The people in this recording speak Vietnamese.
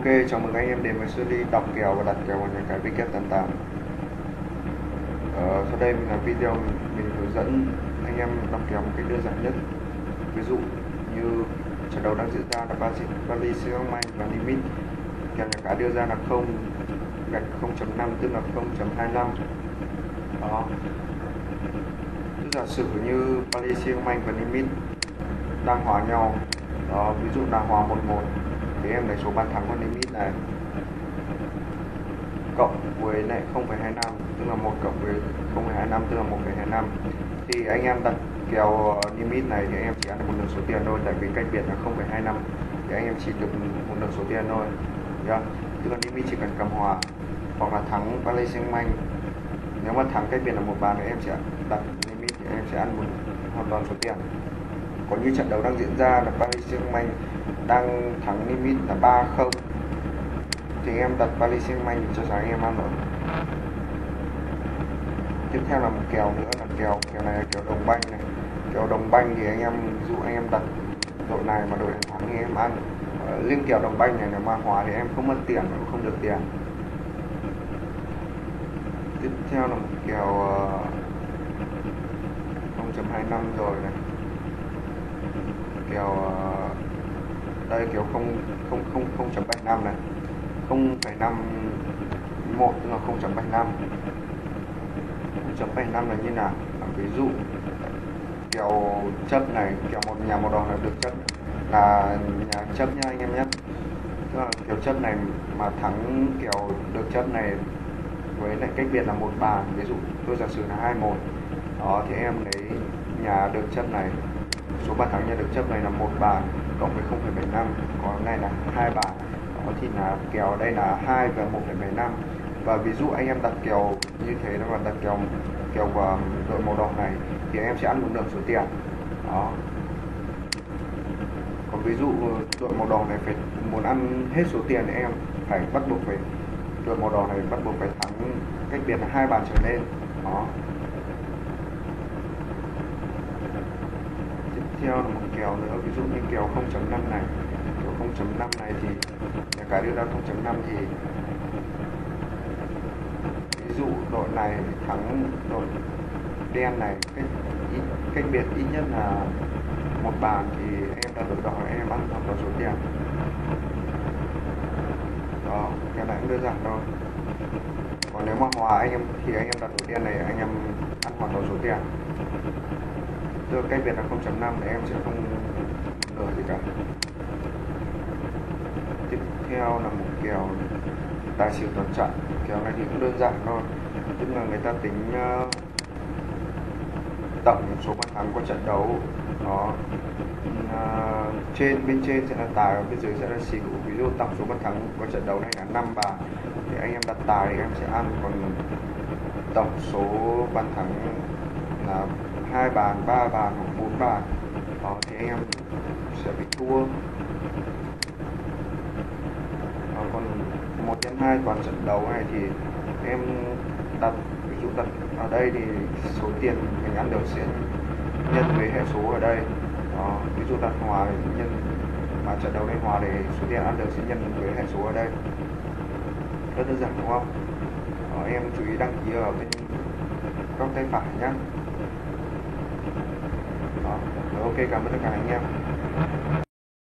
Ok, chào mừng anh em đến với series đọc kèo và đặt kèo vào những cái VK88. Ờ, Sau đây mình là video mình, mình hướng dẫn anh em đọc kèo một cách đơn giản nhất. Ví dụ như trận đấu đang diễn ra là Paris Saint-Germain và limit kèo nhà cái đưa ra là 0 gạch 0.5 tức là 0.25 Đó. Tức giả sử như Bali Saint-Germain và limit đang hòa nhau Đó, ví dụ là hòa 1-1 thì em lấy số bàn thắng của limit này cộng với lại 0,25 tức là 1 cộng với 0,25 tức là 1,25 thì anh em đặt kèo limit này thì anh em chỉ ăn được một nửa số tiền thôi tại vì cách biệt là 0,25 thì anh em chỉ được một nửa số tiền thôi yeah. tức là limit chỉ cần cầm hòa hoặc là thắng Paris Saint-Germain. Nếu mà thắng cách biệt là một bàn thì em sẽ đặt limit thì em sẽ ăn một hoàn toàn số tiền còn như trận đấu đang diễn ra là Paris Saint-Germain đang thắng limit là 3-0 thì em đặt Paris Saint-Germain cho sáng em ăn rồi. Tiếp theo là một kèo nữa là kèo kèo này là kèo đồng banh này. Kèo đồng banh thì anh em dụ anh em đặt đội này mà đội này thắng thì em ăn. Ờ, Liên kèo đồng banh này nếu mà hòa thì em không mất tiền cũng không được tiền. Tiếp theo là một kèo ờ, 0.25 rồi này kèo ờ, đây kiểu không không không không chấm bảy năm này. Không phẩy năm một, tức là không chấm bảy năm. Không chấm bảy năm là như nào? À, ví dụ kèo chấp này kèo một nhà một đòn là được chấp là nhà chấp nha anh em nhé. Tức là kèo chấp này mà thắng kèo được chấp này với lại cách biệt là một bàn. Ví dụ, tôi giả sử là hai một, đó, thì em lấy nhà được chấp này số bàn thắng nhà được chấp này là một bàn cộng với 0,75 còn này là hai bàn. Đó thì là kèo đây là 2 và 1,75 và ví dụ anh em đặt kèo như thế là đặt kèo kèo của um, đội màu đỏ này thì anh em sẽ ăn một nửa số tiền. Đó. Còn ví dụ ờ, đội màu đỏ này phải muốn ăn hết số tiền thì em phải bắt buộc phải đội màu đỏ này bắt buộc phải thắng cách biệt là hai bàn trở lên. Đó. Theo là một kèo nữa. Ví dụ như kèo 0.5 này kèo 0.5 này thì nhà cái đưa ra 0.5 thì ví dụ đội này thắng đội đen này cách ít, cách biệt ít nhất là một bàn thì em đã được đỏ em ăn hoặc là số tiền. Đó cái này cũng đơn giản thôi. Còn nếu mà hòa anh em thì anh em đặt số tiền này anh em ăn hoàn toàn số tiền tôi cách biệt là 0.5 thì em sẽ không lừa gì cả. Tiếp theo là một kèo tài xỉu toàn trận Kèo này thì cũng đơn giản thôi. Tức là người ta tính uh, tổng số bàn thắng của trận đấu. Đó. Uh, trên bên trên sẽ là tài và bên dưới sẽ là xỉu. Ví dụ tổng số bàn thắng của trận đấu này là 5 bàn thì anh em đặt tài thì em sẽ ăn còn tổng số bàn thắng là hai bàn ba bàn hoặc bốn bàn. Đó thì anh em sẽ bị thua. Đó, còn một nhân hai toàn trận đấu này thì em đặt ví dụ đặt ở đây thì số tiền mình ăn được sẽ nhân với hệ số ở đây. Đó ví dụ đặt hòa nhân mà trận đấu này hòa thì số tiền ăn được sẽ nhân với hệ số ở đây. Rất đơn giản đúng không? Đó, em chú ý đăng ký ở bên góc tay phải nhé Ờ, Đó, ok cảm ơn tất cả anh em.